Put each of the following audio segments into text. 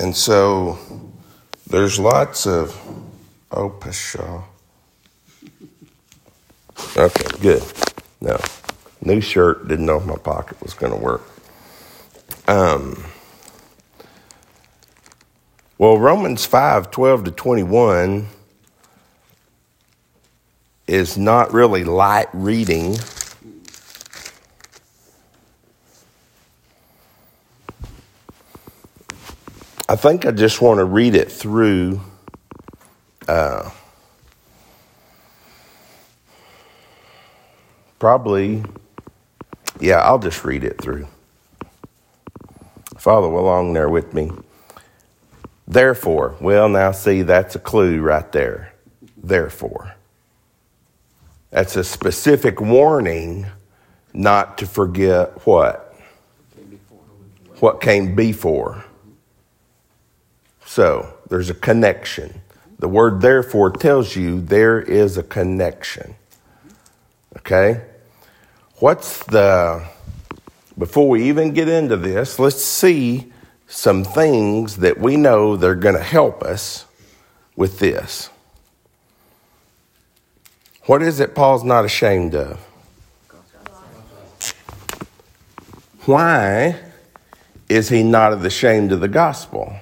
And so there's lots of, oh, Pshaw. Okay, good. No, new shirt, didn't know if my pocket was going to work. Um, well, Romans 5 12 to 21 is not really light reading. I think I just want to read it through. Uh, probably, yeah, I'll just read it through. Follow along there with me. Therefore, well, now see, that's a clue right there. Therefore. That's a specific warning not to forget what? What came before. So, there's a connection. The word therefore tells you there is a connection. Okay? What's the, before we even get into this, let's see some things that we know they're going to help us with this. What is it Paul's not ashamed of? Why is he not ashamed of the gospel?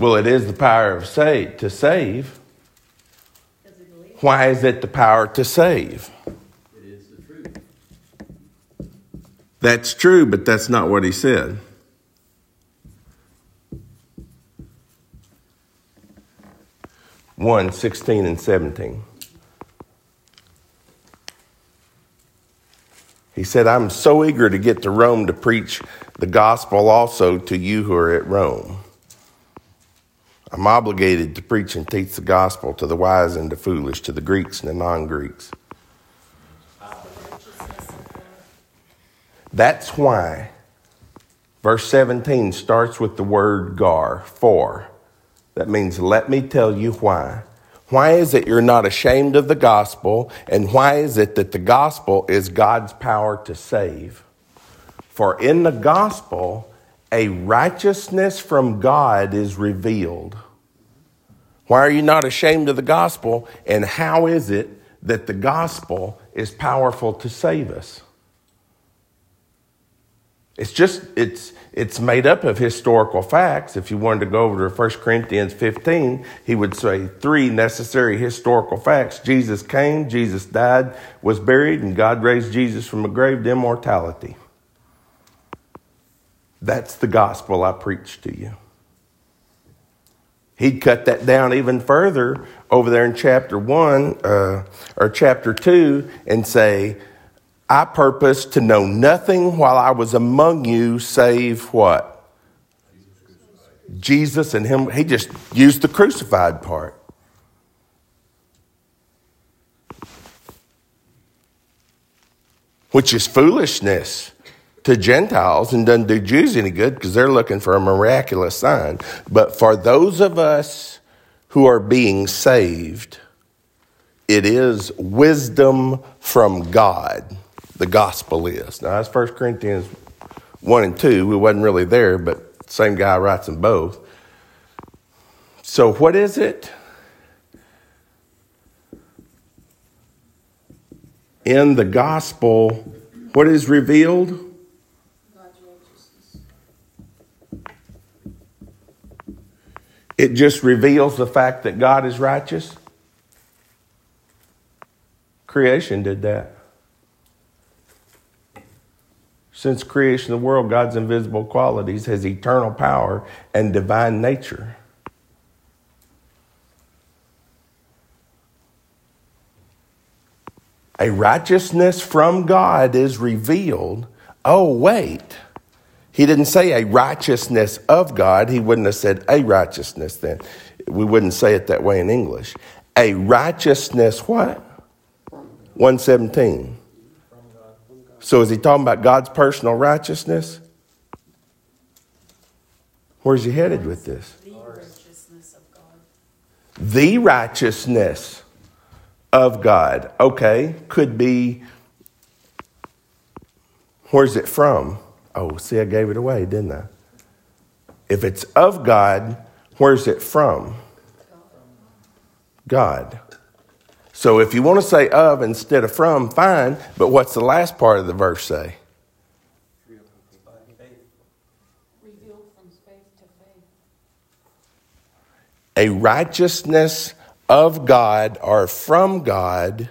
Well, it is the power of save to save. Why is it the power to save? It is the truth. That's true, but that's not what he said. One, 16 and 17. He said, I'm so eager to get to Rome to preach the gospel also to you who are at Rome. I'm obligated to preach and teach the gospel to the wise and the foolish, to the Greeks and the non Greeks. That's why verse 17 starts with the word gar, for. That means, let me tell you why. Why is it you're not ashamed of the gospel? And why is it that the gospel is God's power to save? For in the gospel, a righteousness from God is revealed. Why are you not ashamed of the gospel? And how is it that the gospel is powerful to save us? It's just, it's, it's made up of historical facts. If you wanted to go over to 1 Corinthians 15, he would say three necessary historical facts. Jesus came, Jesus died, was buried, and God raised Jesus from the grave to immortality. That's the gospel I preach to you. He'd cut that down even further over there in chapter 1 uh, or chapter 2 and say, I purpose to know nothing while I was among you save what? Jesus and him. He just used the crucified part. Which is foolishness to Gentiles and doesn't do Jews any good because they're looking for a miraculous sign. But for those of us who are being saved, it is wisdom from God the gospel is. Now, that's 1 Corinthians 1 and 2. We wasn't really there, but same guy writes them both. So, what is it? In the gospel, what is revealed? It just reveals the fact that God is righteous. Creation did that. Since creation of the world, God's invisible qualities, his eternal power and divine nature. A righteousness from God is revealed. Oh, wait. He didn't say a righteousness of God. He wouldn't have said a righteousness then. We wouldn't say it that way in English. A righteousness what? 117. So is he talking about God's personal righteousness? Where's he headed with this? The righteousness of God. The righteousness of God. Okay, could be. Where's it from? Oh, see, I gave it away, didn't I? If it's of God, where's it from? God. So if you want to say of instead of from, fine, but what's the last part of the verse say? A righteousness of God or from God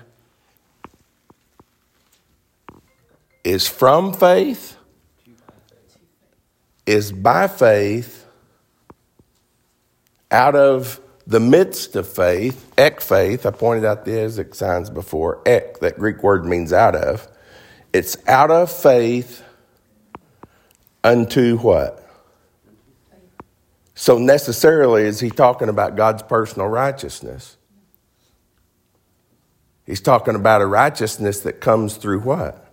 is from faith, is by faith, out of the midst of faith, ek faith. I pointed out the Isaac signs before. Ek, that Greek word means out of. It's out of faith unto what? So necessarily is he talking about God's personal righteousness? He's talking about a righteousness that comes through what?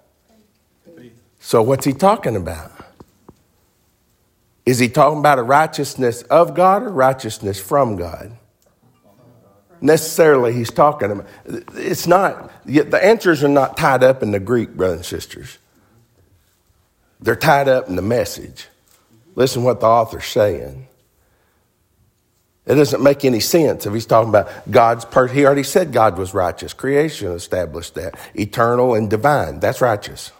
So what's he talking about? Is he talking about a righteousness of God or righteousness from God? Necessarily, he's talking about. It's not. The answers are not tied up in the Greek, brothers and sisters. They're tied up in the message. Listen what the author's saying. It doesn't make any sense if he's talking about God's part. He already said God was righteous. Creation established that. Eternal and divine. That's righteous.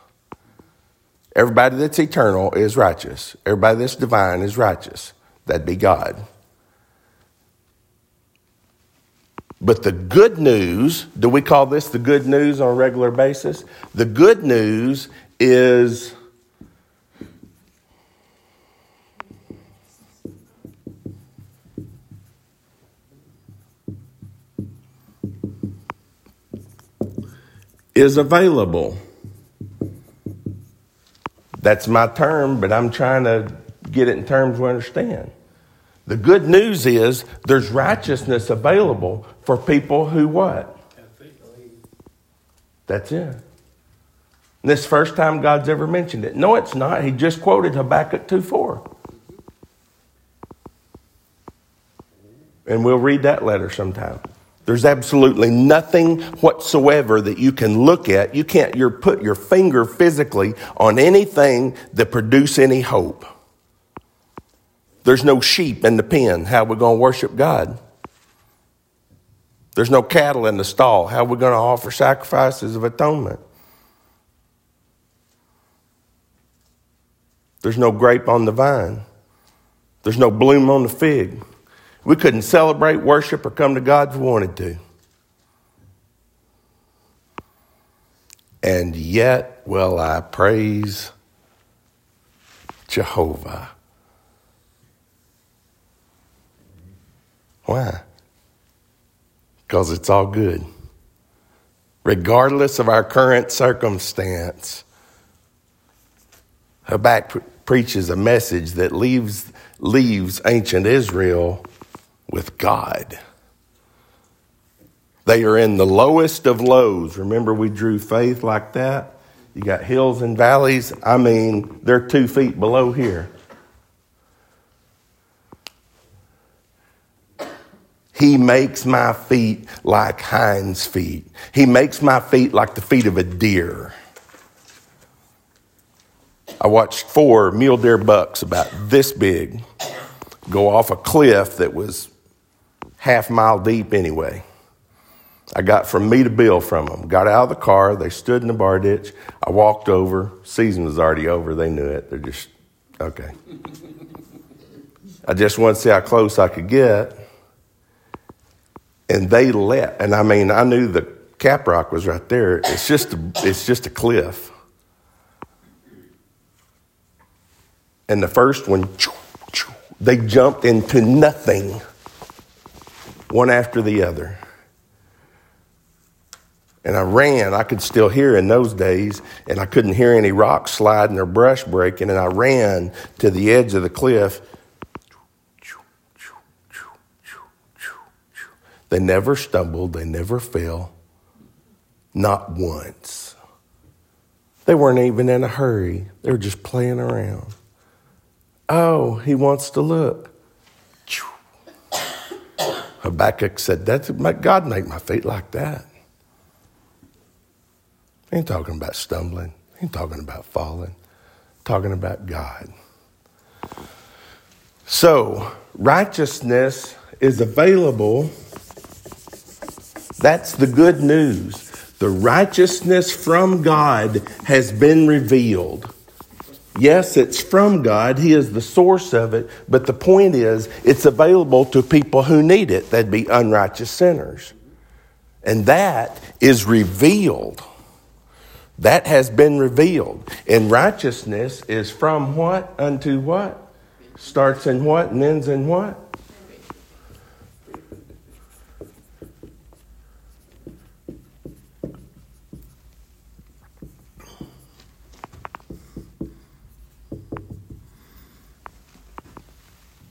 Everybody that's eternal is righteous. Everybody that's divine is righteous. That'd be God. But the good news, do we call this the good news on a regular basis? The good news is is available. That's my term, but I'm trying to get it in terms we understand. The good news is there's righteousness available for people who what? That's it. And this first time God's ever mentioned it. No, it's not. He just quoted Habakkuk 2 4. And we'll read that letter sometime. There's absolutely nothing whatsoever that you can look at. You can't you put your finger physically on anything that produce any hope. There's no sheep in the pen. How are we going to worship God? There's no cattle in the stall. How are we going to offer sacrifices of atonement? There's no grape on the vine. There's no bloom on the fig. We couldn't celebrate, worship, or come to God if we wanted to. And yet, will I praise Jehovah. Why? Because it's all good. Regardless of our current circumstance, Habakkuk preaches a message that leaves, leaves ancient Israel with God. They are in the lowest of lows. Remember, we drew faith like that? You got hills and valleys. I mean, they're two feet below here. He makes my feet like hinds' feet. He makes my feet like the feet of a deer. I watched four mule deer bucks about this big go off a cliff that was half mile deep anyway. I got from me to Bill from them. Got out of the car. They stood in the bar ditch. I walked over. Season was already over. They knew it. They're just, okay. I just wanted to see how close I could get. And they let, and I mean, I knew the cap rock was right there. It's just a, it's just a cliff. And the first one, they jumped into nothing one after the other. And I ran. I could still hear in those days, and I couldn't hear any rocks sliding or brush breaking. And I ran to the edge of the cliff. They never stumbled, they never fell, not once. They weren't even in a hurry, they were just playing around. Oh, he wants to look. Habakkuk said, That's God make my feet like that. He ain't talking about stumbling. He ain't talking about falling. talking about God. So, righteousness is available. That's the good news. The righteousness from God has been revealed. Yes, it's from God. He is the source of it. But the point is, it's available to people who need it. That'd be unrighteous sinners. And that is revealed. That has been revealed. And righteousness is from what unto what? Starts in what and ends in what?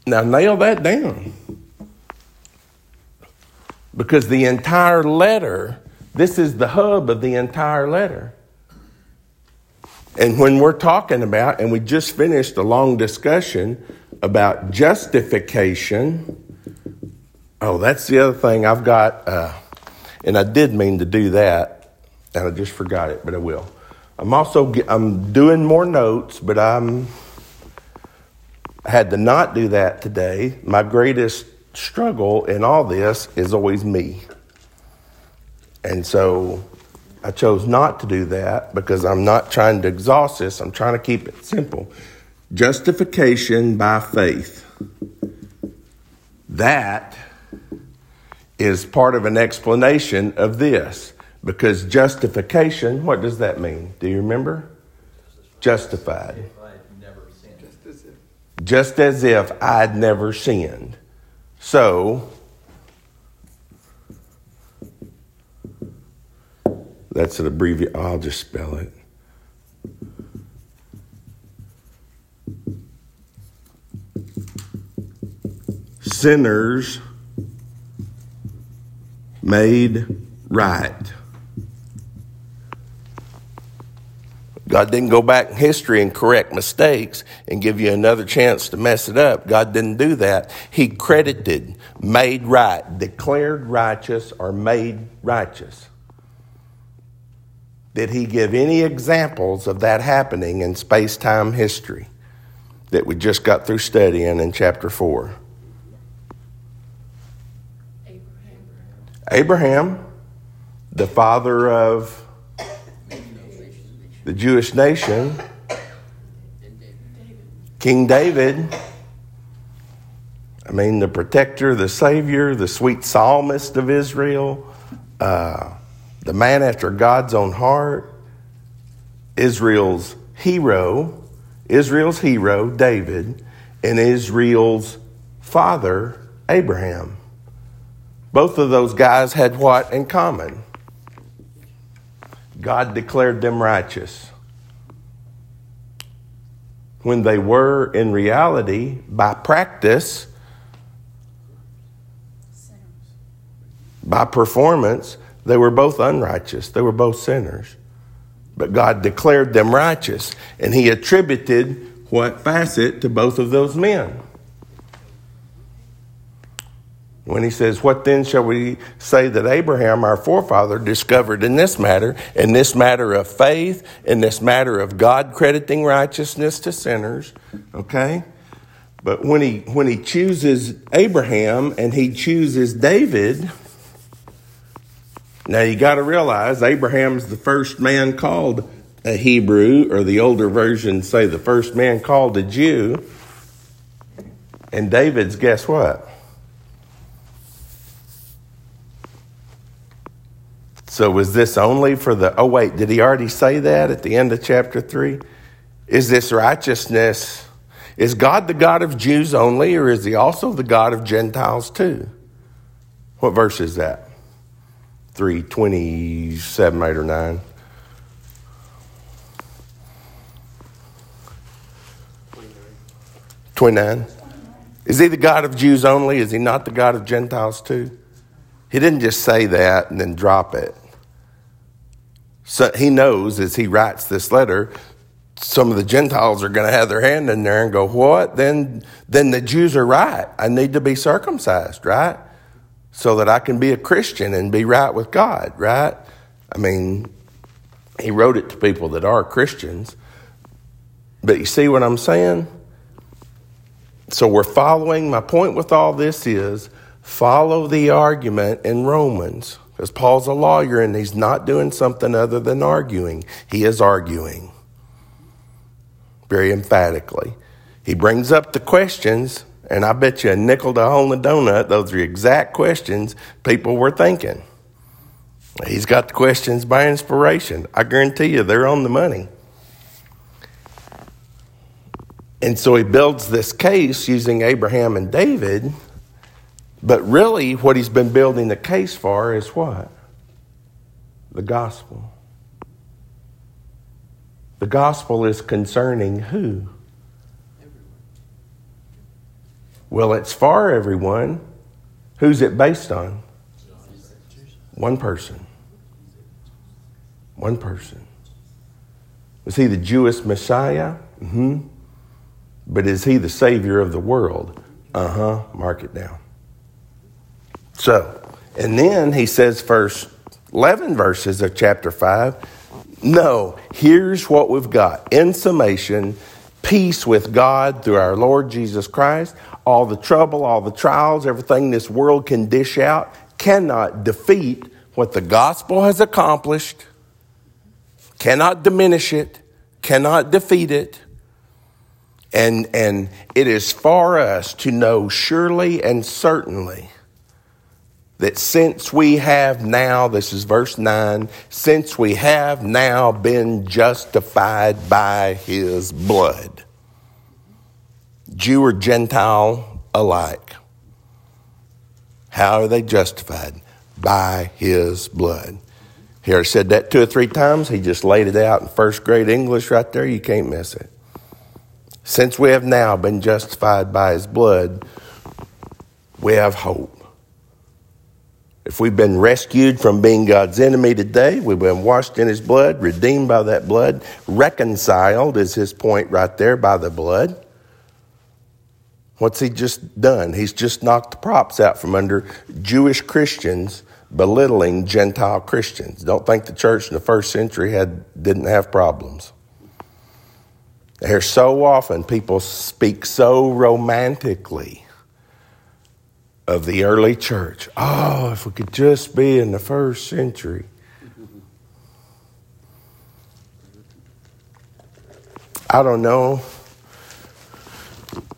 Now, nail that down. Because the entire letter, this is the hub of the entire letter. And when we're talking about, and we just finished a long discussion about justification, oh, that's the other thing I've got, uh, and I did mean to do that, and I just forgot it, but I will. I'm also I'm doing more notes, but I'm had to not do that today. My greatest struggle in all this is always me. And so I chose not to do that because I'm not trying to exhaust this. I'm trying to keep it simple. Justification by faith. That is part of an explanation of this because justification, what does that mean? Do you remember? Justified just as if I'd never sinned. So, that's an abbreviation. I'll just spell it. Sinners made right. God didn't go back in history and correct mistakes and give you another chance to mess it up. God didn't do that. He credited, made right, declared righteous, or made righteous. Did he give any examples of that happening in space time history that we just got through studying in chapter 4? Abraham, Abraham the father of the Jewish nation, King David. I mean, the protector, the savior, the sweet psalmist of Israel, uh, the man after God's own heart, Israel's hero, Israel's hero, David, and Israel's father, Abraham. Both of those guys had what in common? God declared them righteous. When they were, in reality, by practice, by performance, they were both unrighteous. They were both sinners. But God declared them righteous, and He attributed what facet to both of those men when he says, What then shall we say that Abraham, our forefather, discovered in this matter, in this matter of faith, in this matter of God crediting righteousness to sinners? Okay? But when he, when he chooses Abraham and he chooses David, now you got to realize Abraham's the first man called a Hebrew, or the older versions say the first man called a Jew. And David's, guess what? So was this only for the, oh, wait, did he already say that at the end of chapter 3? Is this righteousness, is God the God of Jews only, or is he also the God of Gentiles too? What verse is that? 327, 8 or 9. Twenty-nine. Is he the God of Jews only? Is he not the God of Gentiles too? He didn't just say that and then drop it. So he knows as he writes this letter, some of the Gentiles are going to have their hand in there and go, "What? Then, then the Jews are right. I need to be circumcised, right, so that I can be a Christian and be right with God, right?" I mean, he wrote it to people that are Christians. But you see what I'm saying? So we're following. My point with all this is follow the argument in Romans. Because Paul's a lawyer and he's not doing something other than arguing. He is arguing very emphatically. He brings up the questions, and I bet you a nickel to hole in a donut, those are the exact questions people were thinking. He's got the questions by inspiration. I guarantee you they're on the money. And so he builds this case using Abraham and David but really, what he's been building the case for is what? The gospel. The gospel is concerning who? Well, it's for everyone. Who's it based on? One person. One person. Was he the Jewish Messiah? Mm-hmm. But is he the Savior of the world? Uh huh. Mark it down. So, and then he says, first 11 verses of chapter 5, no, here's what we've got. In summation, peace with God through our Lord Jesus Christ. All the trouble, all the trials, everything this world can dish out cannot defeat what the gospel has accomplished, cannot diminish it, cannot defeat it. And, and it is for us to know surely and certainly that since we have now, this is verse 9, since we have now been justified by his blood, Jew or Gentile alike, how are they justified? By his blood. Here I said that two or three times. He just laid it out in first grade English right there. You can't miss it. Since we have now been justified by his blood, we have hope. If we've been rescued from being God's enemy today, we've been washed in His blood, redeemed by that blood, reconciled is His point right there by the blood. What's He just done? He's just knocked the props out from under Jewish Christians belittling Gentile Christians. Don't think the church in the first century had didn't have problems. Here, so often people speak so romantically of the early church. Oh, if we could just be in the first century. I don't know,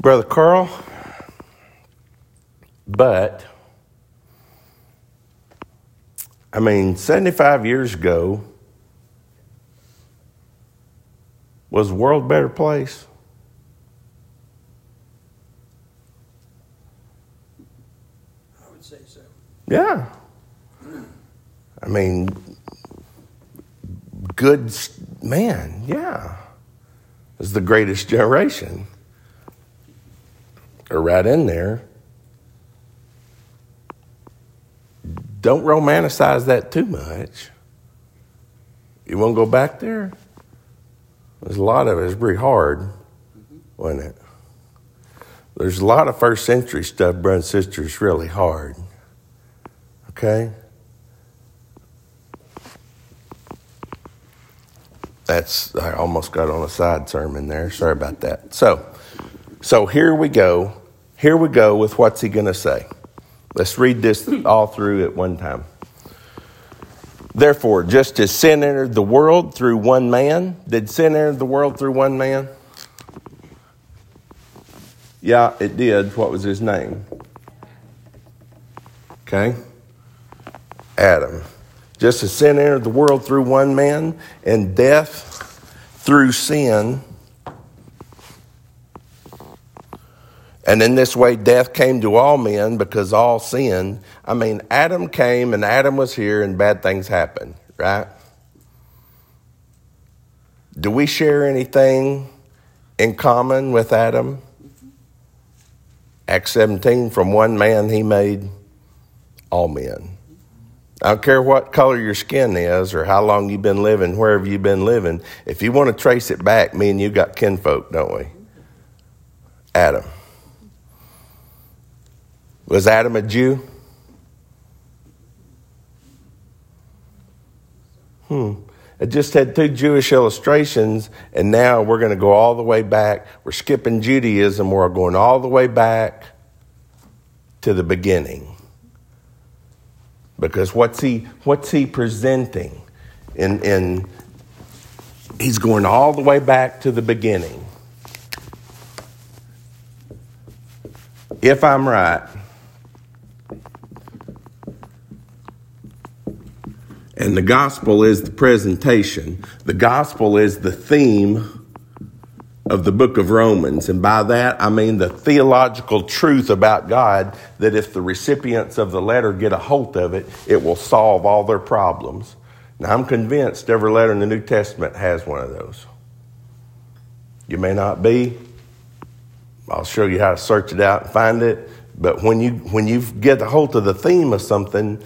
Brother Carl, but I mean, 75 years ago, was the world a better place? Yeah. I mean, good man, yeah. Is the greatest generation. Or right in there. Don't romanticize that too much. You won't go back there? There's a lot of it. It's pretty hard, wasn't it? There's a lot of first century stuff, brothers and sisters, really hard. Okay? That's I almost got on a side sermon there. Sorry about that. So, so here we go. Here we go with what's he going to say. Let's read this all through at one time. Therefore, just as sin entered the world through one man, did sin enter the world through one man? Yeah, it did. What was his name? Okay. Adam. Just as sin entered the world through one man, and death through sin. And in this way, death came to all men because all sinned. I mean, Adam came and Adam was here and bad things happened, right? Do we share anything in common with Adam? Acts 17, from one man he made all men. I don't care what color your skin is or how long you've been living, wherever you've been living. If you want to trace it back, me and you got kinfolk, don't we? Adam. Was Adam a Jew? Hmm. It just had two Jewish illustrations, and now we're going to go all the way back. We're skipping Judaism, we're going all the way back to the beginning. Because what's he, what's he presenting? In, in, he's going all the way back to the beginning. If I'm right, And the gospel is the presentation. The gospel is the theme of the book of Romans. And by that, I mean the theological truth about God that if the recipients of the letter get a hold of it, it will solve all their problems. Now, I'm convinced every letter in the New Testament has one of those. You may not be. I'll show you how to search it out and find it. But when you when you get a hold of the theme of something,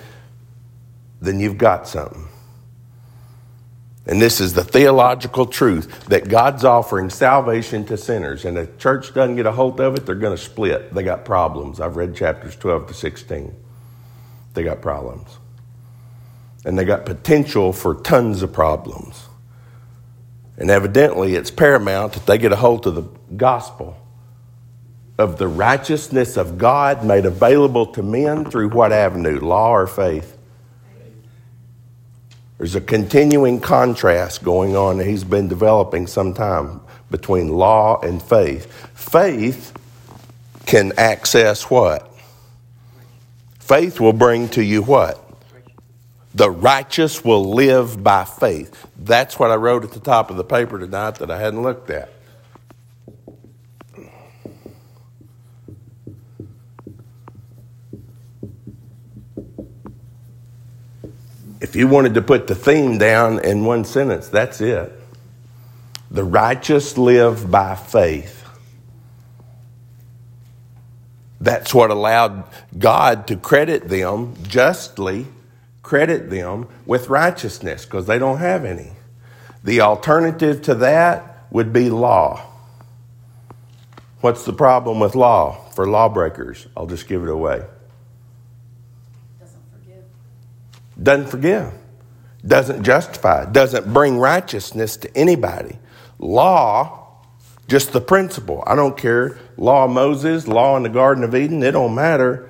then you've got something. And this is the theological truth that God's offering salvation to sinners. And the church doesn't get a hold of it, they're going to split. They got problems. I've read chapters 12 to 16. They got problems. And they got potential for tons of problems. And evidently, it's paramount that they get a hold of the gospel of the righteousness of God made available to men through what avenue? Law or faith? There's a continuing contrast going on that he's been developing some time between law and faith. Faith can access what? Faith will bring to you what? The righteous will live by faith. That's what I wrote at the top of the paper tonight that I hadn't looked at. If you wanted to put the theme down in one sentence, that's it. The righteous live by faith. That's what allowed God to credit them justly, credit them with righteousness because they don't have any. The alternative to that would be law. What's the problem with law for lawbreakers? I'll just give it away. Doesn't forgive, doesn't justify, doesn't bring righteousness to anybody. Law, just the principle. I don't care. Law of Moses, law in the Garden of Eden, it don't matter.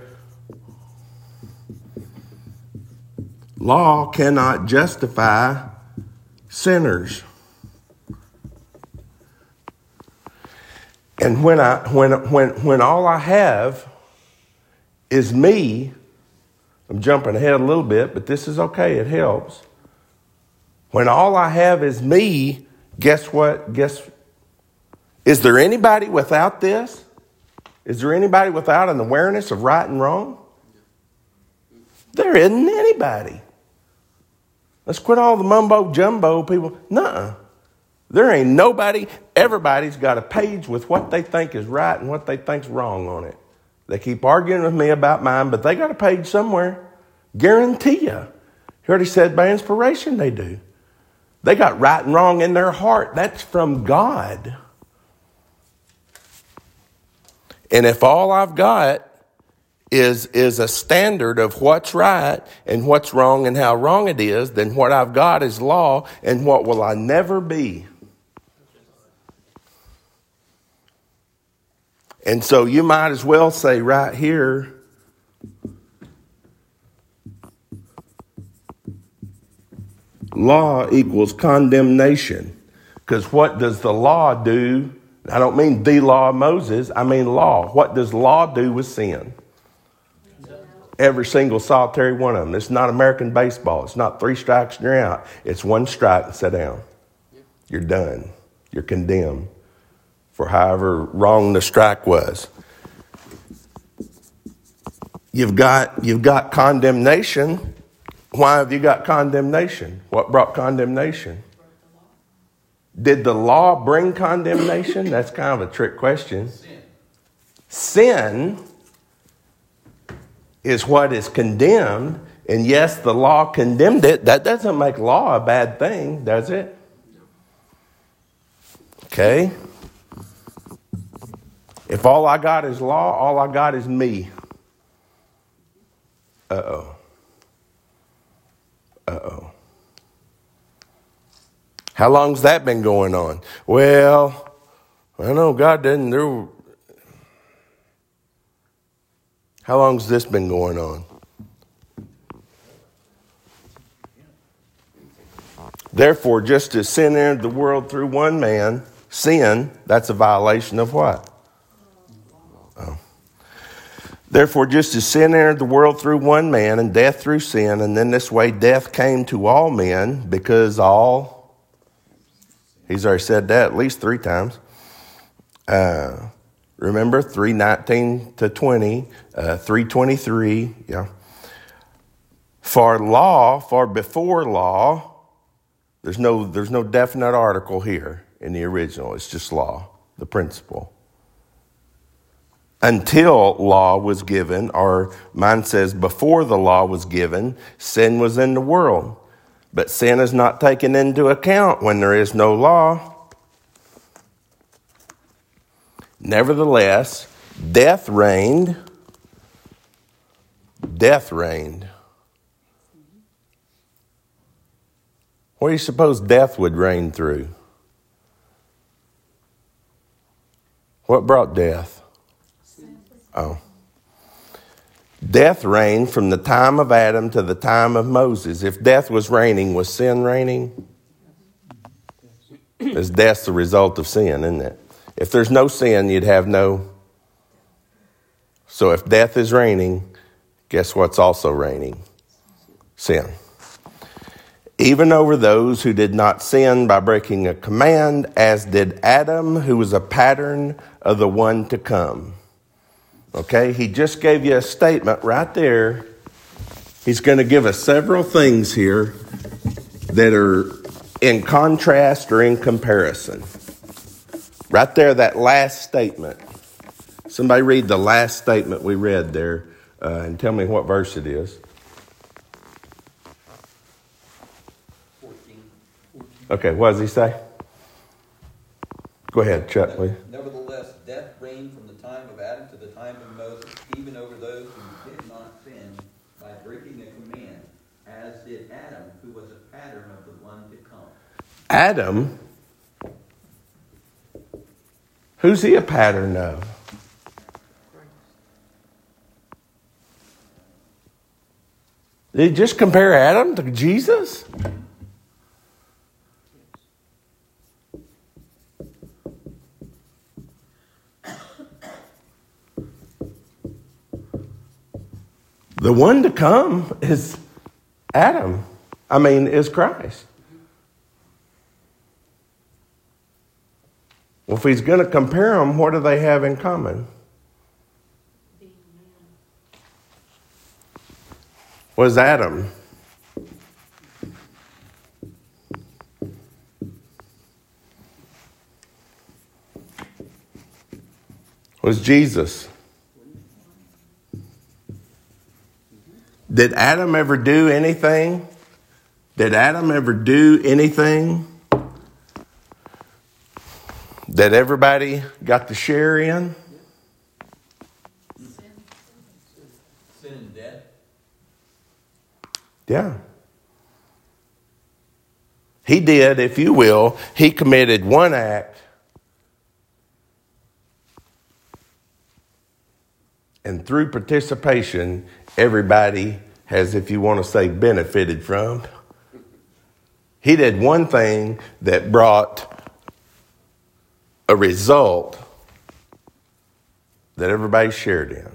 Law cannot justify sinners. And when I when when when all I have is me I'm jumping ahead a little bit, but this is okay. It helps. When all I have is me, guess what? Guess is there anybody without this? Is there anybody without an awareness of right and wrong? There isn't anybody. Let's quit all the mumbo jumbo people. Nuh There ain't nobody. Everybody's got a page with what they think is right and what they think's wrong on it. They keep arguing with me about mine, but they got a page somewhere. Guarantee you. You already said by inspiration they do. They got right and wrong in their heart. That's from God. And if all I've got is, is a standard of what's right and what's wrong and how wrong it is, then what I've got is law, and what will I never be? And so you might as well say right here law equals condemnation. Because what does the law do? I don't mean the law of Moses, I mean law. What does law do with sin? Every single solitary one of them. It's not American baseball. It's not three strikes and you're out. It's one strike and sit down. You're done. You're condemned for however wrong the strike was. You've got, you've got condemnation. Why have you got condemnation? What brought condemnation? Did the law bring condemnation? That's kind of a trick question. Sin is what is condemned. And yes, the law condemned it. That doesn't make law a bad thing, does it? Okay? If all I got is law, all I got is me. Uh oh. Uh oh. How long's that been going on? Well, I know God didn't. There. How long's this been going on? Therefore, just as sin entered the world through one man, sin, that's a violation of what? Oh. Therefore, just as sin entered the world through one man, and death through sin, and then this way death came to all men because all, he's already said that at least three times. Uh, remember, 319 to 20, uh, 323, yeah. For law, for before law, there's no, there's no definite article here in the original. It's just law, the principle. Until law was given, or mine says before the law was given, sin was in the world. But sin is not taken into account when there is no law. Nevertheless, death reigned. Death reigned What do you suppose death would reign through? What brought death? Oh. Death reigned from the time of Adam to the time of Moses. If death was reigning, was sin reigning? Because death's the result of sin, isn't it? If there's no sin, you'd have no. So if death is reigning, guess what's also reigning? Sin even over those who did not sin by breaking a command, as did Adam, who was a pattern of the one to come. Okay, he just gave you a statement right there. He's going to give us several things here that are in contrast or in comparison. Right there, that last statement. Somebody read the last statement we read there uh, and tell me what verse it is. Okay, what does he say? Go ahead, Chuck, please. Nevertheless, death reigned from the time of Adam to the time of Moses, even over those who did not sin by breaking a command, as did Adam, who was a pattern of the one to come. Adam? Who's he a pattern of? Did he just compare Adam to Jesus? The one to come is Adam. I mean, is Christ. Well, if he's going to compare them, what do they have in common? Was Adam? Was Jesus? Did Adam ever do anything? Did Adam ever do anything that everybody got to share in? Sin and death. Yeah. He did, if you will, he committed one act. And through participation, everybody has, if you want to say, benefited from. He did one thing that brought a result that everybody shared in.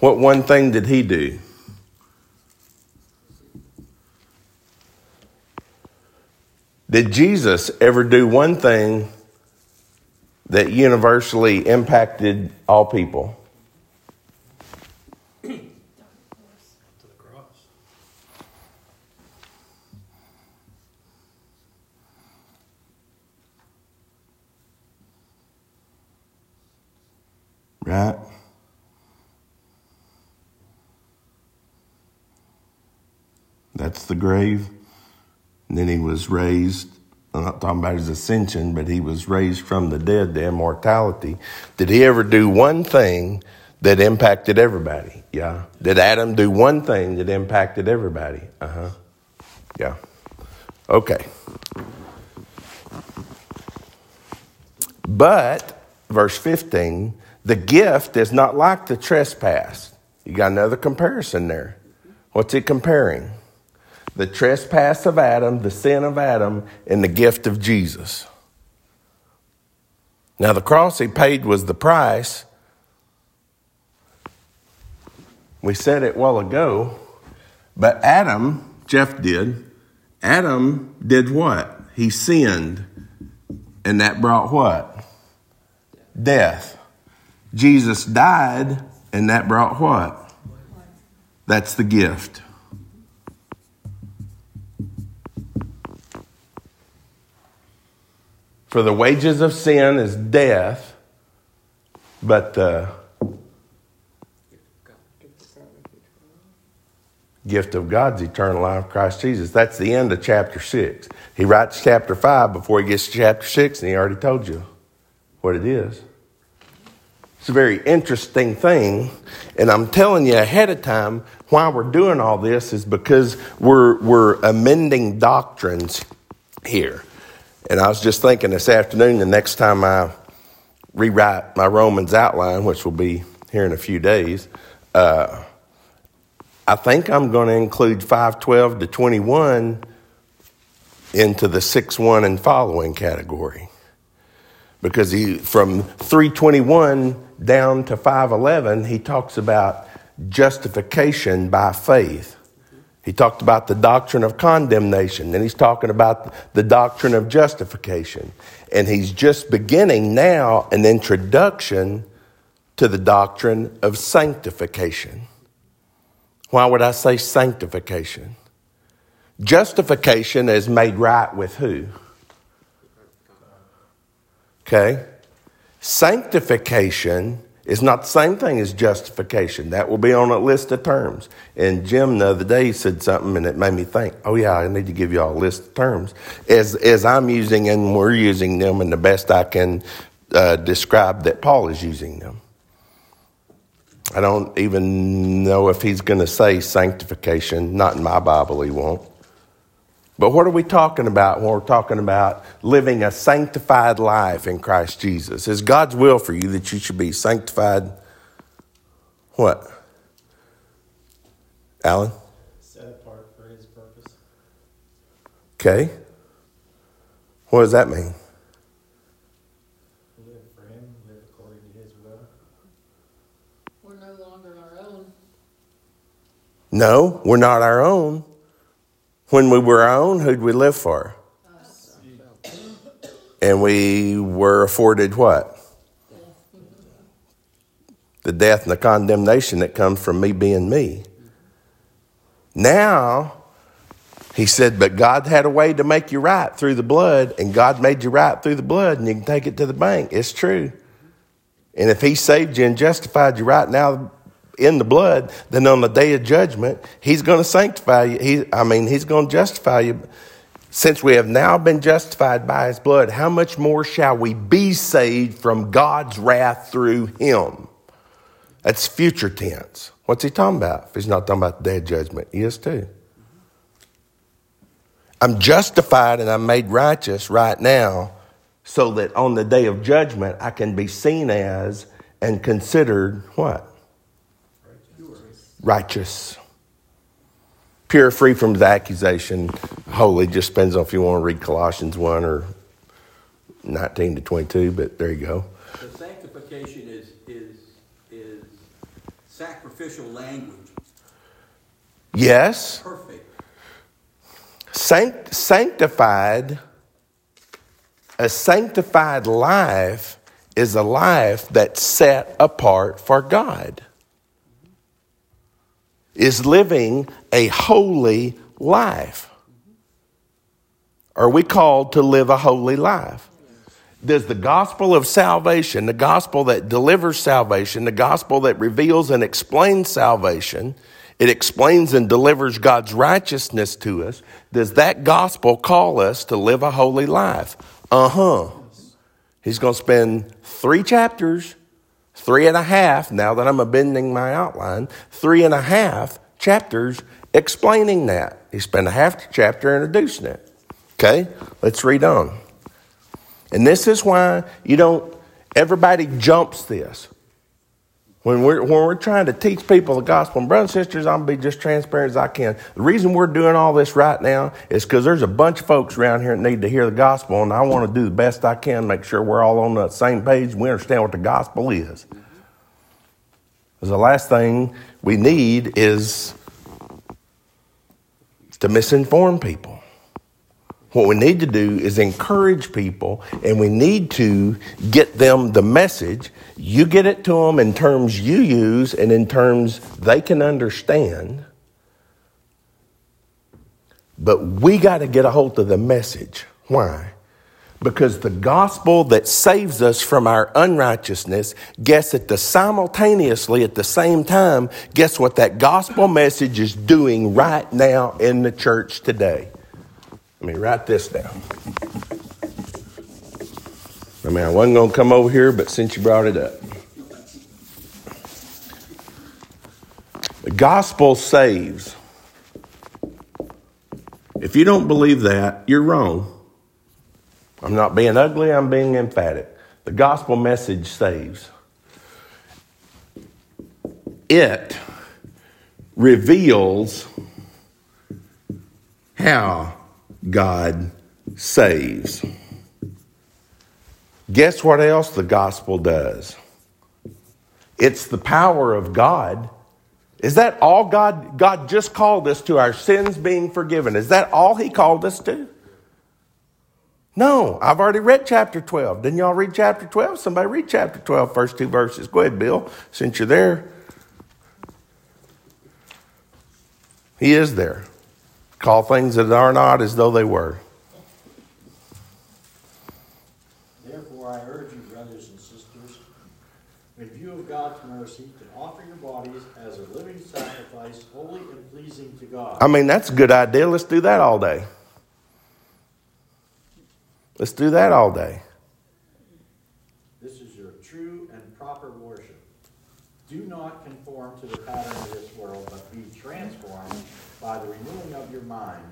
What one thing did he do? Did Jesus ever do one thing that universally impacted all people? Right? That's the grave. And then he was raised. I'm not talking about his ascension, but he was raised from the dead to immortality. Did he ever do one thing that impacted everybody? Yeah. Did Adam do one thing that impacted everybody? Uh huh. Yeah. Okay. But, verse 15, the gift is not like the trespass. You got another comparison there. What's it comparing? The trespass of Adam, the sin of Adam, and the gift of Jesus. Now, the cross he paid was the price. We said it well ago, but Adam, Jeff did, Adam did what? He sinned, and that brought what? Death. Jesus died, and that brought what? That's the gift. For the wages of sin is death, but the gift of God's eternal life, Christ Jesus. That's the end of chapter 6. He writes chapter 5 before he gets to chapter 6, and he already told you what it is. It's a very interesting thing, and I'm telling you ahead of time why we're doing all this is because we're, we're amending doctrines here. And I was just thinking this afternoon, the next time I rewrite my Romans outline, which will be here in a few days, uh, I think I'm going to include 512 to 21 into the 6 1 and following category. Because he, from 321 down to 511, he talks about justification by faith. He talked about the doctrine of condemnation, and he's talking about the doctrine of justification. And he's just beginning now an introduction to the doctrine of sanctification. Why would I say sanctification? Justification is made right with who? Okay? Sanctification is not the same thing as justification. That will be on a list of terms. And Jim the other day said something and it made me think, oh yeah, I need to give you all a list of terms as, as I'm using and we're using them and the best I can uh, describe that Paul is using them. I don't even know if he's going to say sanctification. Not in my Bible, he won't. But what are we talking about when we're talking about living a sanctified life in Christ Jesus? Is God's will for you that you should be sanctified? What? Alan? Set apart for his purpose. Okay. What does that mean? Live for him, live according to his will. We're no longer our own. No, we're not our own. When we were our own, who'd we live for? And we were afforded what? The death and the condemnation that comes from me being me. Now, he said, but God had a way to make you right through the blood, and God made you right through the blood, and you can take it to the bank. It's true. And if he saved you and justified you right now in the blood, then on the day of judgment, he's going to sanctify you. He, I mean, he's going to justify you. Since we have now been justified by his blood, how much more shall we be saved from God's wrath through him? That's future tense. What's he talking about? If he's not talking about the day of judgment, he is too. I'm justified and I'm made righteous right now so that on the day of judgment I can be seen as and considered what? Righteous. Pure, free from the accusation, holy. Just depends on if you want to read Colossians 1 or 19 to 22, but there you go. The sanctification is, is, is sacrificial language, Yes, perfect. sanct- sanctified, a sanctified life is a life that's set apart for God, is living a holy life. Are we called to live a holy life? Does the gospel of salvation, the gospel that delivers salvation, the gospel that reveals and explains salvation, it explains and delivers God's righteousness to us, does that gospel call us to live a holy life? Uh huh. He's going to spend three chapters, three and a half, now that I'm amending my outline, three and a half chapters explaining that. He spent a half chapter introducing it. Okay, let's read on. And this is why you don't, everybody jumps this. When we're, when we're trying to teach people the gospel, and brothers and sisters, I'm going to be just transparent as I can. The reason we're doing all this right now is because there's a bunch of folks around here that need to hear the gospel, and I want to do the best I can, make sure we're all on the same page and we understand what the gospel is. Because the last thing we need is to misinform people. What we need to do is encourage people and we need to get them the message. You get it to them in terms you use and in terms they can understand. But we got to get a hold of the message. Why? Because the gospel that saves us from our unrighteousness, guess at the simultaneously at the same time, guess what that gospel message is doing right now in the church today? Let me write this down. I mean, I wasn't going to come over here, but since you brought it up. The gospel saves. If you don't believe that, you're wrong. I'm not being ugly, I'm being emphatic. The gospel message saves. It reveals how God saves. Guess what else the gospel does? It's the power of God. Is that all God God just called us to our sins being forgiven? Is that all he called us to? No, I've already read chapter 12. Didn't y'all read chapter 12? Somebody read chapter 12, first two verses. Go ahead, Bill, since you're there. He is there. Call things that are not as though they were. Therefore, I urge you, brothers and sisters, in view of God's mercy, to offer your bodies as a living sacrifice, holy and pleasing to God. I mean, that's a good idea. Let's do that all day. Let's do that all day. This is your true and proper worship. Do not conform to the pattern of this world, but be transformed by the renewing of your mind.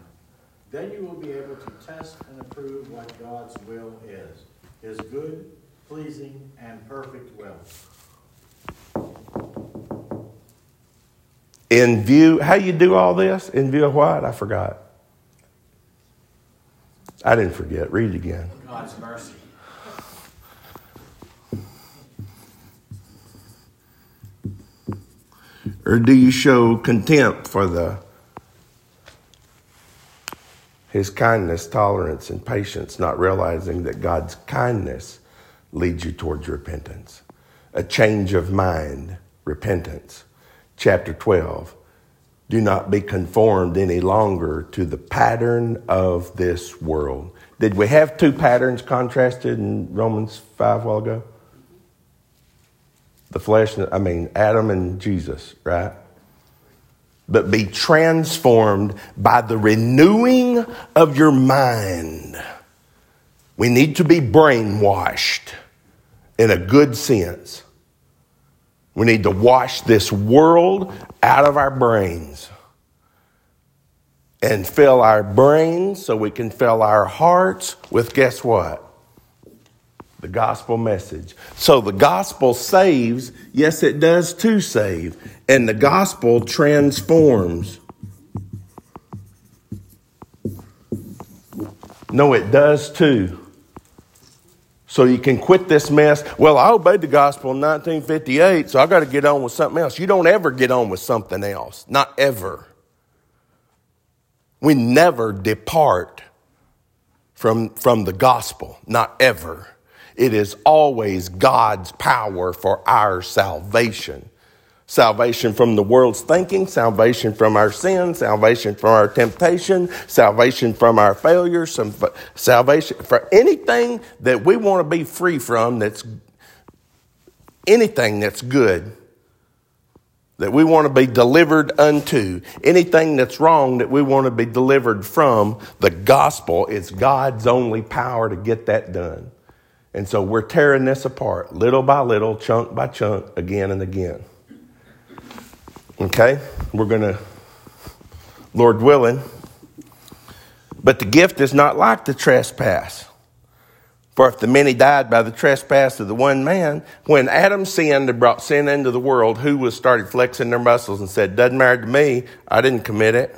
Then you will be able to test and approve what God's will is, his good, pleasing, and perfect will. In view, how you do all this? In view of what? I forgot. I didn't forget. Read it again. God's mercy. Or do you show contempt for the his kindness, tolerance, and patience, not realizing that God's kindness leads you towards repentance? A change of mind, repentance. Chapter 12. Do not be conformed any longer to the pattern of this world. Did we have two patterns contrasted in Romans 5 a while ago? The flesh, I mean, Adam and Jesus, right? But be transformed by the renewing of your mind. We need to be brainwashed in a good sense. We need to wash this world out of our brains and fill our brains so we can fill our hearts with guess what? The gospel message. So the gospel saves. Yes, it does to save. And the gospel transforms. No, it does too. So you can quit this mess. Well, I obeyed the gospel in 1958, so I got to get on with something else. You don't ever get on with something else. Not ever. We never depart from, from the gospel. Not ever. It is always God's power for our salvation. Salvation from the world's thinking, salvation from our sin, salvation from our temptation, salvation from our failures, some salvation for anything that we want to be free from that's anything that's good that we want to be delivered unto, anything that's wrong that we want to be delivered from, the gospel is God's only power to get that done. And so we're tearing this apart little by little, chunk by chunk, again and again. Okay? We're going to, Lord willing, But the gift is not like the trespass. For if the many died by the trespass of the one man, when Adam sinned and brought sin into the world, who was started flexing their muscles and said, Doesn't matter to me, I didn't commit it.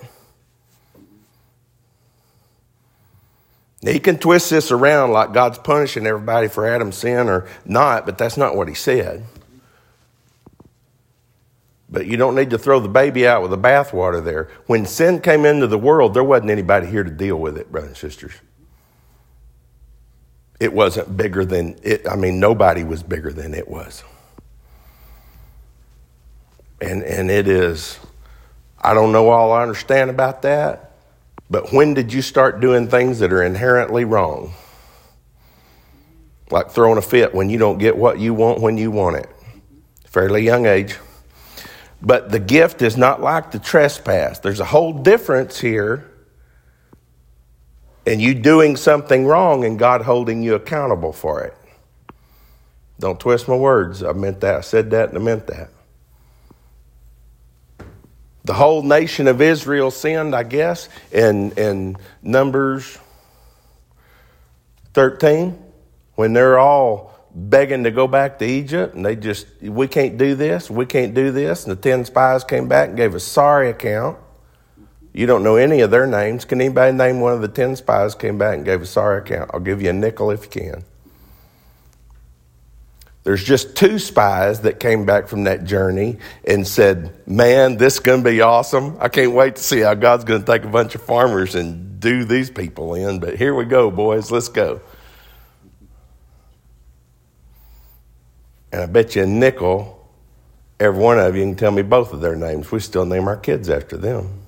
He can twist this around like God's punishing everybody for Adam's sin or not, but that's not what he said. But you don't need to throw the baby out with the bathwater there. When sin came into the world, there wasn't anybody here to deal with it, brothers and sisters. It wasn't bigger than it. I mean, nobody was bigger than it was. And, and it is, I don't know all I understand about that, but when did you start doing things that are inherently wrong? Like throwing a fit when you don't get what you want when you want it. Fairly young age. But the gift is not like the trespass. There's a whole difference here in you doing something wrong and God holding you accountable for it. Don't twist my words. I meant that. I said that and I meant that. The whole nation of Israel sinned, I guess, in, in Numbers 13 when they're all begging to go back to Egypt, and they just, we can't do this, we can't do this. And the 10 spies came back and gave a sorry account. You don't know any of their names. Can anybody name one of the 10 spies came back and gave a sorry account? I'll give you a nickel if you can. There's just two spies that came back from that journey and said, Man, this is going to be awesome. I can't wait to see how God's going to take a bunch of farmers and do these people in. But here we go, boys, let's go. And I bet you a nickel, every one of you can tell me both of their names. We still name our kids after them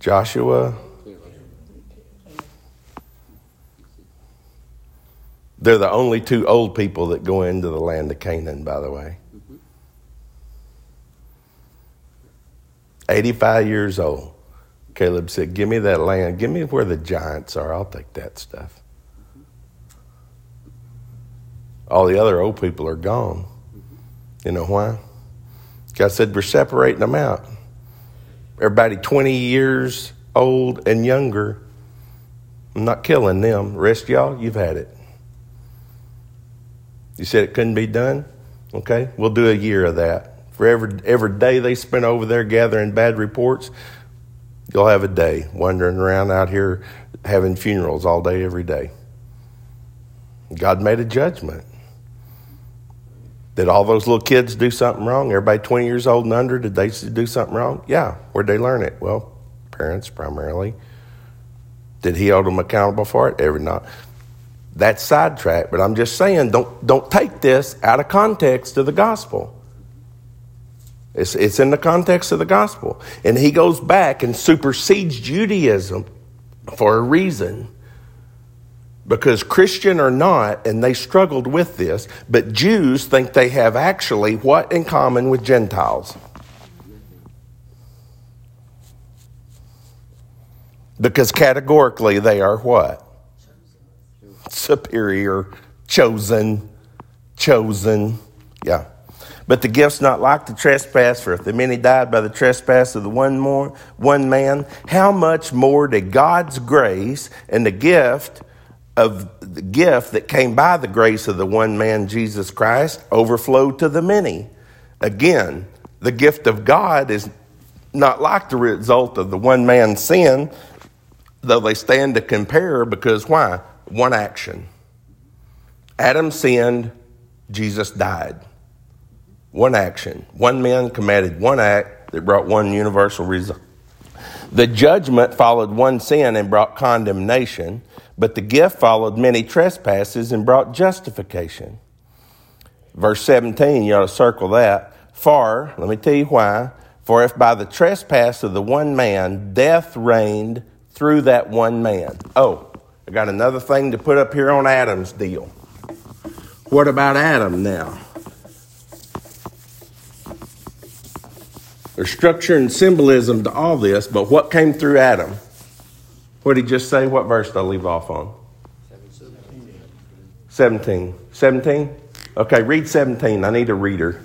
Joshua. They're the only two old people that go into the land of Canaan, by the way. 85 years old. Caleb said, Give me that land. Give me where the giants are. I'll take that stuff. All the other old people are gone. You know why? God said, We're separating them out. Everybody 20 years old and younger, I'm not killing them. The rest y'all, you've had it. You said it couldn't be done? Okay, we'll do a year of that. For every, every day they spent over there gathering bad reports, you'll have a day wandering around out here having funerals all day, every day. God made a judgment. Did all those little kids do something wrong? Everybody 20 years old and under, did they do something wrong? Yeah. Where'd they learn it? Well, parents primarily. Did he hold them accountable for it? Every not. That's sidetracked, but I'm just saying don't, don't take this out of context of the gospel. It's, it's in the context of the gospel. And he goes back and supersedes Judaism for a reason because Christian or not, and they struggled with this, but Jews think they have actually what in common with Gentiles? Because categorically they are what? Superior, chosen, chosen. Yeah. But the gift's not like the trespass, for if the many died by the trespass of the one more one man, how much more did God's grace and the gift of the gift that came by the grace of the one man, Jesus Christ, overflowed to the many. Again, the gift of God is not like the result of the one man's sin, though they stand to compare because why? One action. Adam sinned, Jesus died. One action. One man committed one act that brought one universal result. The judgment followed one sin and brought condemnation. But the gift followed many trespasses and brought justification. Verse 17, you ought to circle that. For, let me tell you why. For if by the trespass of the one man death reigned through that one man. Oh, I got another thing to put up here on Adam's deal. What about Adam now? There's structure and symbolism to all this, but what came through Adam? What did he just say? What verse did I leave off on? 17. 17. 17? Okay, read 17. I need a reader.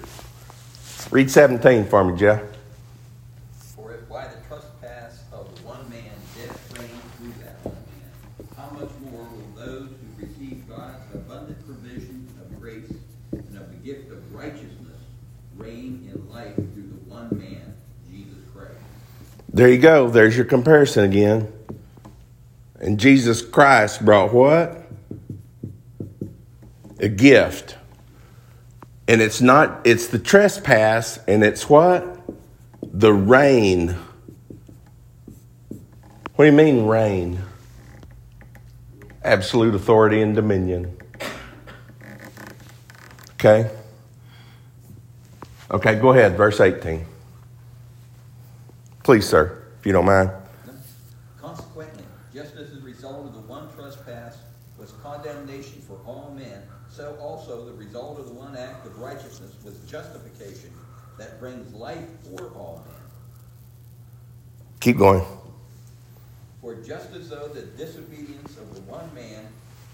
Read 17 for me, Jeff. For if by the trespass of one man death reigned through that one man, how much more will those who receive God's abundant provision of grace and of the gift of righteousness reign in life through the one man, Jesus Christ? There you go. There's your comparison again. And Jesus Christ brought what? A gift. And it's not, it's the trespass, and it's what? The reign. What do you mean, reign? Absolute authority and dominion. Okay? Okay, go ahead, verse 18. Please, sir, if you don't mind. Consequently, just as the result of the one trespass was condemnation for all men, so also the result of the one act of righteousness was justification that brings life for all men. Keep going. For just as though the disobedience of the one man,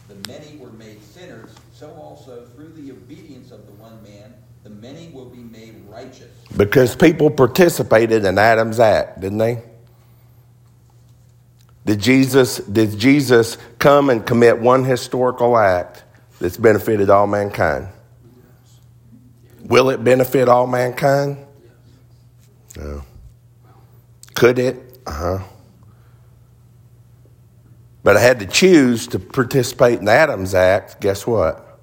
the many were made sinners, so also through the obedience of the one man, the many will be made righteous. Because people participated in Adam's act, didn't they? Did Jesus, did Jesus come and commit one historical act that's benefited all mankind? Will it benefit all mankind? No. Could it? Uh huh. But I had to choose to participate in Adam's act. Guess what?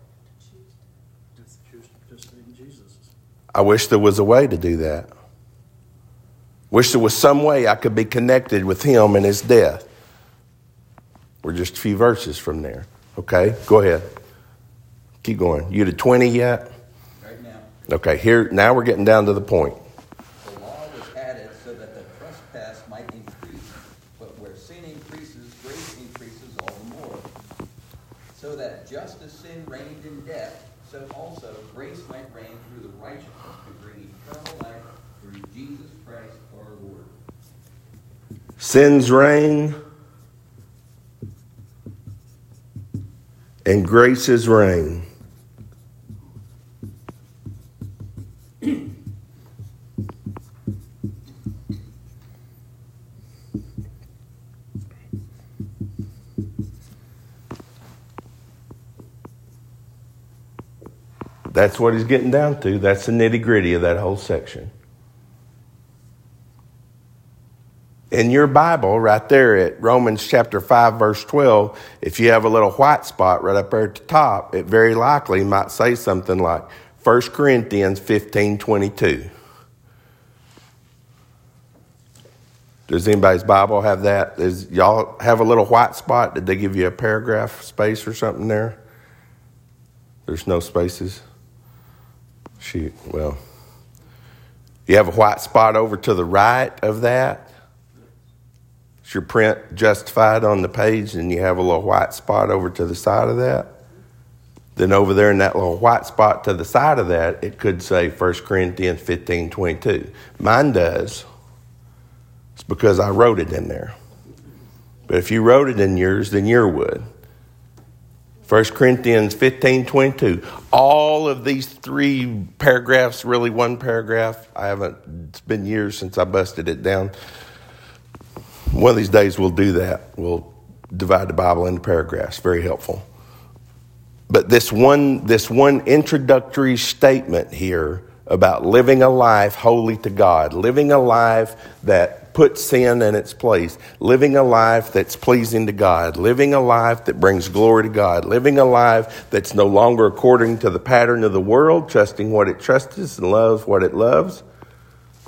I wish there was a way to do that. Wish there was some way I could be connected with him and his death. We're just a few verses from there. Okay, go ahead. Keep going. You to 20 yet? Right now, Okay, here now we're getting down to the point. the law was added so that the trespass might increase, but where sin increases, grace increases all the more. So that just as sin reigned in death, so also grace might reign through the righteousness to bring eternal life through Jesus Christ our Lord. Sin's reign and grace's reign. That's what he's getting down to. That's the nitty gritty of that whole section. in your Bible, right there at Romans chapter 5, verse 12, if you have a little white spot right up there at the top, it very likely might say something like 1 Corinthians 15, 22. Does anybody's Bible have that? Does y'all have a little white spot? Did they give you a paragraph space or something there? There's no spaces? Shoot, well. You have a white spot over to the right of that? Is your print justified on the page and you have a little white spot over to the side of that? Then over there in that little white spot to the side of that, it could say 1 Corinthians 15 22. Mine does. It's because I wrote it in there. But if you wrote it in yours, then your would. 1 Corinthians 15 22. All of these three paragraphs, really one paragraph. I haven't, it's been years since I busted it down. One of these days we'll do that. We'll divide the Bible into paragraphs. Very helpful. But this one, this one introductory statement here about living a life holy to God, living a life that puts sin in its place, living a life that's pleasing to God, living a life that brings glory to God, living a life that's no longer according to the pattern of the world, trusting what it trusts and loves what it loves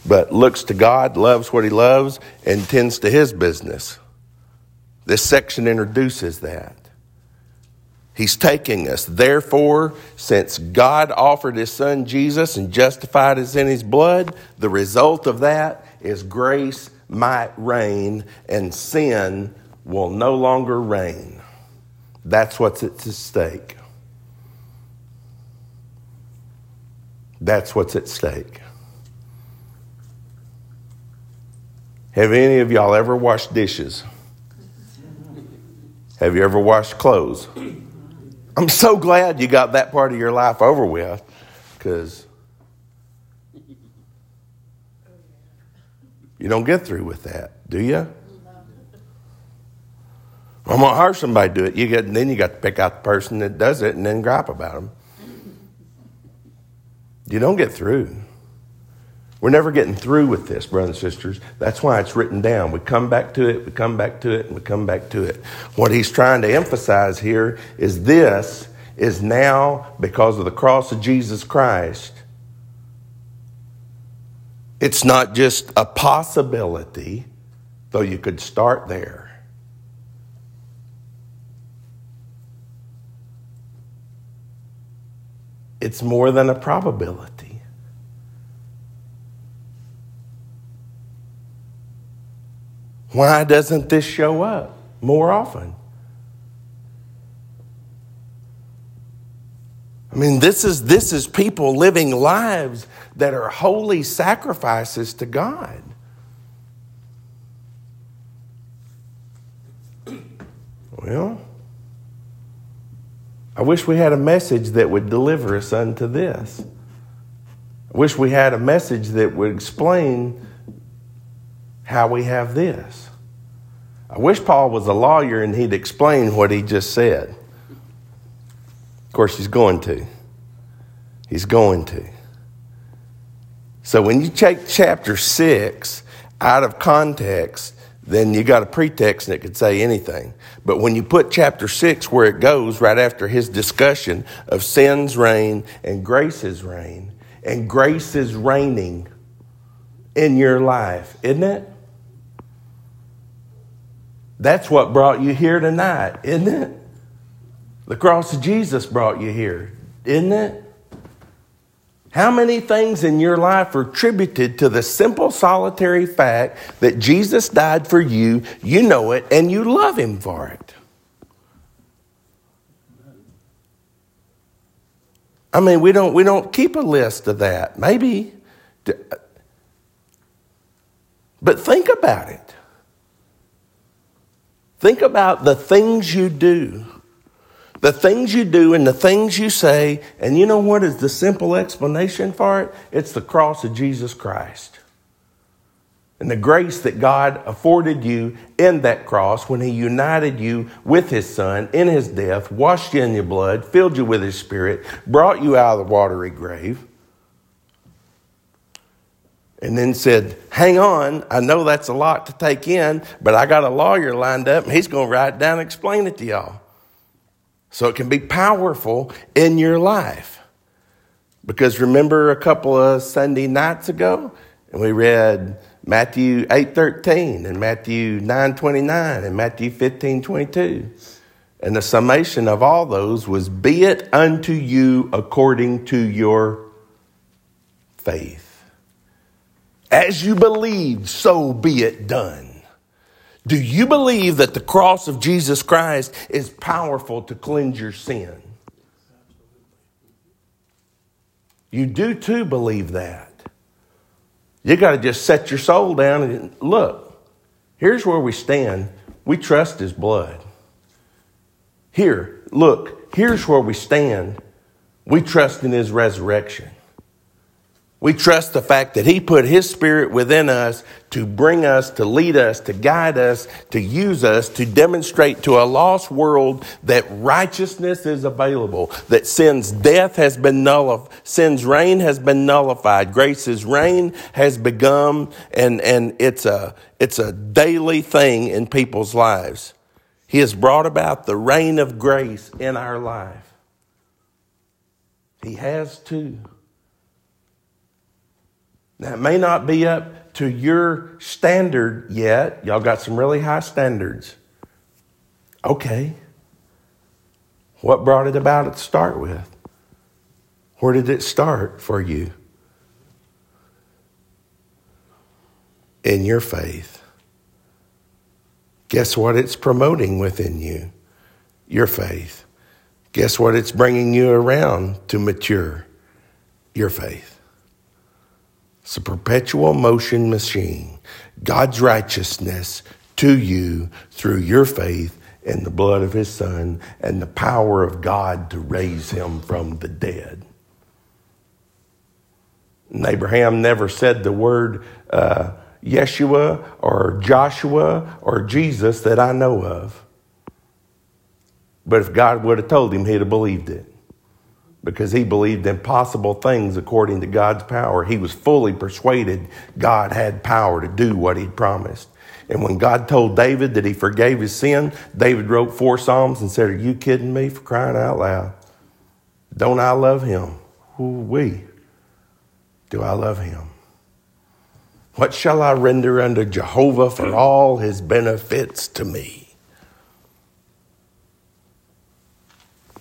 but looks to God, loves what he loves, and tends to his business. This section introduces that. He's taking us. Therefore, since God offered his son Jesus and justified us in his blood, the result of that is grace might reign and sin will no longer reign. That's what's at stake. That's what's at stake. Have any of y'all ever washed dishes? Have you ever washed clothes? I'm so glad you got that part of your life over with because you don't get through with that, do you? I'm gonna hire somebody to do it. You get, and then you got to pick out the person that does it and then gripe about them. You don't get through. We're never getting through with this, brothers and sisters. That's why it's written down. We come back to it, we come back to it, and we come back to it. What he's trying to emphasize here is this is now because of the cross of Jesus Christ. It's not just a possibility, though you could start there. It's more than a probability. Why doesn't this show up more often? I mean, this is, this is people living lives that are holy sacrifices to God. Well, I wish we had a message that would deliver us unto this. I wish we had a message that would explain how we have this. I wish Paul was a lawyer and he'd explain what he just said. Of course, he's going to. He's going to. So when you take chapter 6 out of context, then you got a pretext it could say anything. But when you put chapter 6 where it goes, right after his discussion of sin's reign and grace's reign, and grace is reigning in your life, isn't it? That's what brought you here tonight, isn't it? The cross of Jesus brought you here, isn't it? How many things in your life are attributed to the simple, solitary fact that Jesus died for you, you know it, and you love Him for it? I mean, we don't, we don't keep a list of that. Maybe. But think about it. Think about the things you do the things you do and the things you say, and you know what is the simple explanation for it? It's the cross of Jesus Christ. And the grace that God afforded you in that cross when He united you with His Son in His death, washed you in your blood, filled you with His Spirit, brought you out of the watery grave, and then said, Hang on, I know that's a lot to take in, but I got a lawyer lined up and he's going to write it down and explain it to y'all. So it can be powerful in your life. Because remember a couple of Sunday nights ago, and we read Matthew 8:13 and Matthew 9:29 and Matthew 15:22. And the summation of all those was be it unto you according to your faith. As you believe, so be it done. Do you believe that the cross of Jesus Christ is powerful to cleanse your sin? You do too believe that. You got to just set your soul down and look, here's where we stand. We trust His blood. Here, look, here's where we stand. We trust in His resurrection. We trust the fact that He put His Spirit within us to bring us, to lead us, to guide us, to use us, to demonstrate to a lost world that righteousness is available, that sin's death has been nullified, sin's reign has been nullified, grace's reign has begun, and, and it's a, it's a daily thing in people's lives. He has brought about the reign of grace in our life. He has too. It may not be up to your standard yet. Y'all got some really high standards. Okay. What brought it about to start with? Where did it start for you? In your faith. Guess what it's promoting within you? Your faith. Guess what it's bringing you around to mature? Your faith. It's a perpetual motion machine. God's righteousness to you through your faith in the blood of his son and the power of God to raise him from the dead. And Abraham never said the word uh, Yeshua or Joshua or Jesus that I know of. But if God would have told him, he'd have believed it because he believed impossible things according to God's power. He was fully persuaded God had power to do what he'd promised. And when God told David that he forgave his sin, David wrote four Psalms and said, Are you kidding me for crying out loud? Don't I love him? We. Do I love him? What shall I render unto Jehovah for all his benefits to me?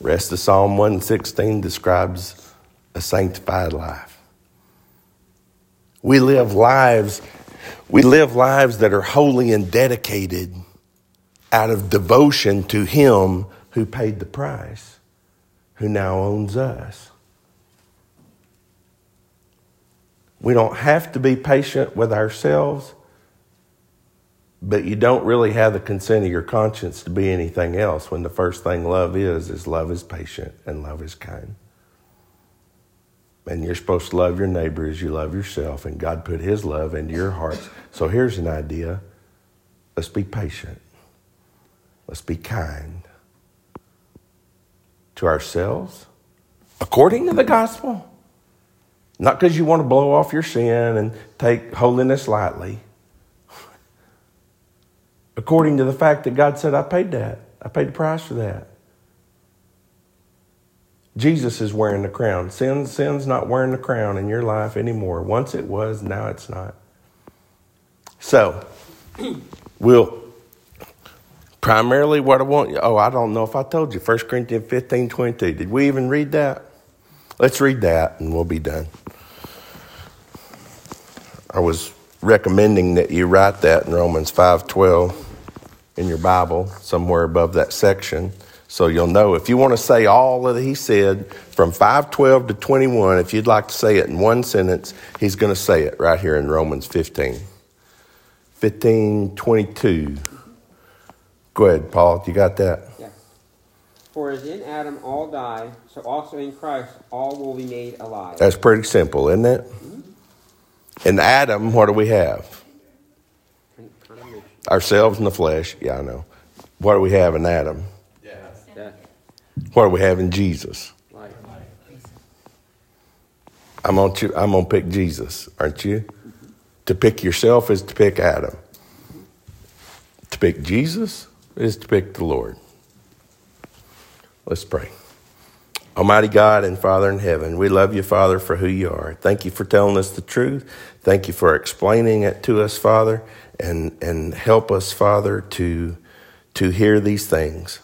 Rest of Psalm 116 describes a sanctified life. We live lives, we live lives that are holy and dedicated out of devotion to him who paid the price, who now owns us. We don't have to be patient with ourselves, but you don't really have the consent of your conscience to be anything else when the first thing love is, is love is patient and love is kind. And you're supposed to love your neighbor as you love yourself, and God put His love into your hearts. So here's an idea let's be patient, let's be kind to ourselves according to the gospel not because you want to blow off your sin and take holiness lightly. According to the fact that God said, I paid that. I paid the price for that. Jesus is wearing the crown. Sin, sin's not wearing the crown in your life anymore. Once it was, now it's not. So, we'll primarily what I want. Oh, I don't know if I told you. 1 Corinthians 15 22. Did we even read that? Let's read that and we'll be done. I was recommending that you write that in Romans 5:12 in your Bible, somewhere above that section, so you'll know. If you want to say all that he said from 5:12 to 21, if you'd like to say it in one sentence, he's going to say it right here in Romans 15. 15:22. Go ahead, Paul. You got that? Yes. For as in Adam all die, so also in Christ all will be made alive. That's pretty simple, isn't it? Mm-hmm. In Adam, what do we have? Ourselves in the flesh. Yeah, I know. What do we have in Adam? Death. What do we have in Jesus? Life. I'm gonna I'm gonna pick Jesus, aren't you? To pick yourself is to pick Adam. To pick Jesus is to pick the Lord. Let's pray. Almighty God and Father in heaven, we love you, Father, for who you are. Thank you for telling us the truth. Thank you for explaining it to us, Father, and, and help us, Father, to, to hear these things.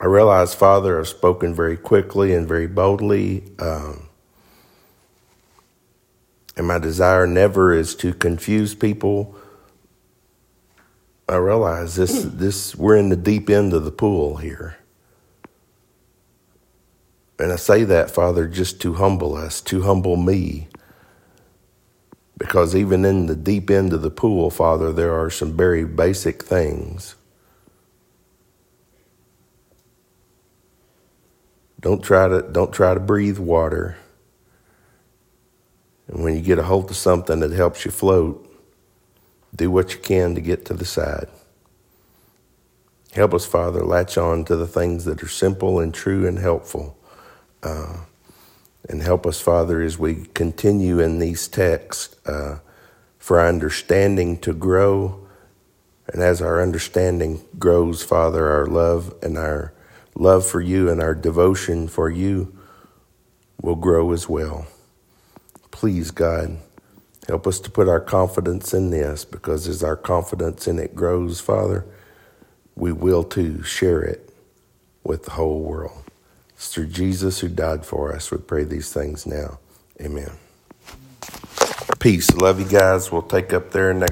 I realize, Father, I've spoken very quickly and very boldly. Um, and my desire never is to confuse people. I realize this, this, we're in the deep end of the pool here. And I say that, Father, just to humble us, to humble me. Because even in the deep end of the pool, Father, there are some very basic things. Don't try to don't try to breathe water. And when you get a hold of something that helps you float, do what you can to get to the side. Help us, Father, latch on to the things that are simple and true and helpful. Uh, and help us, Father, as we continue in these texts uh, for our understanding to grow. And as our understanding grows, Father, our love and our love for you and our devotion for you will grow as well. Please, God, help us to put our confidence in this because as our confidence in it grows, Father, we will too share it with the whole world. It's through Jesus who died for us. We pray these things now. Amen. Peace. Love you guys. We'll take up there next.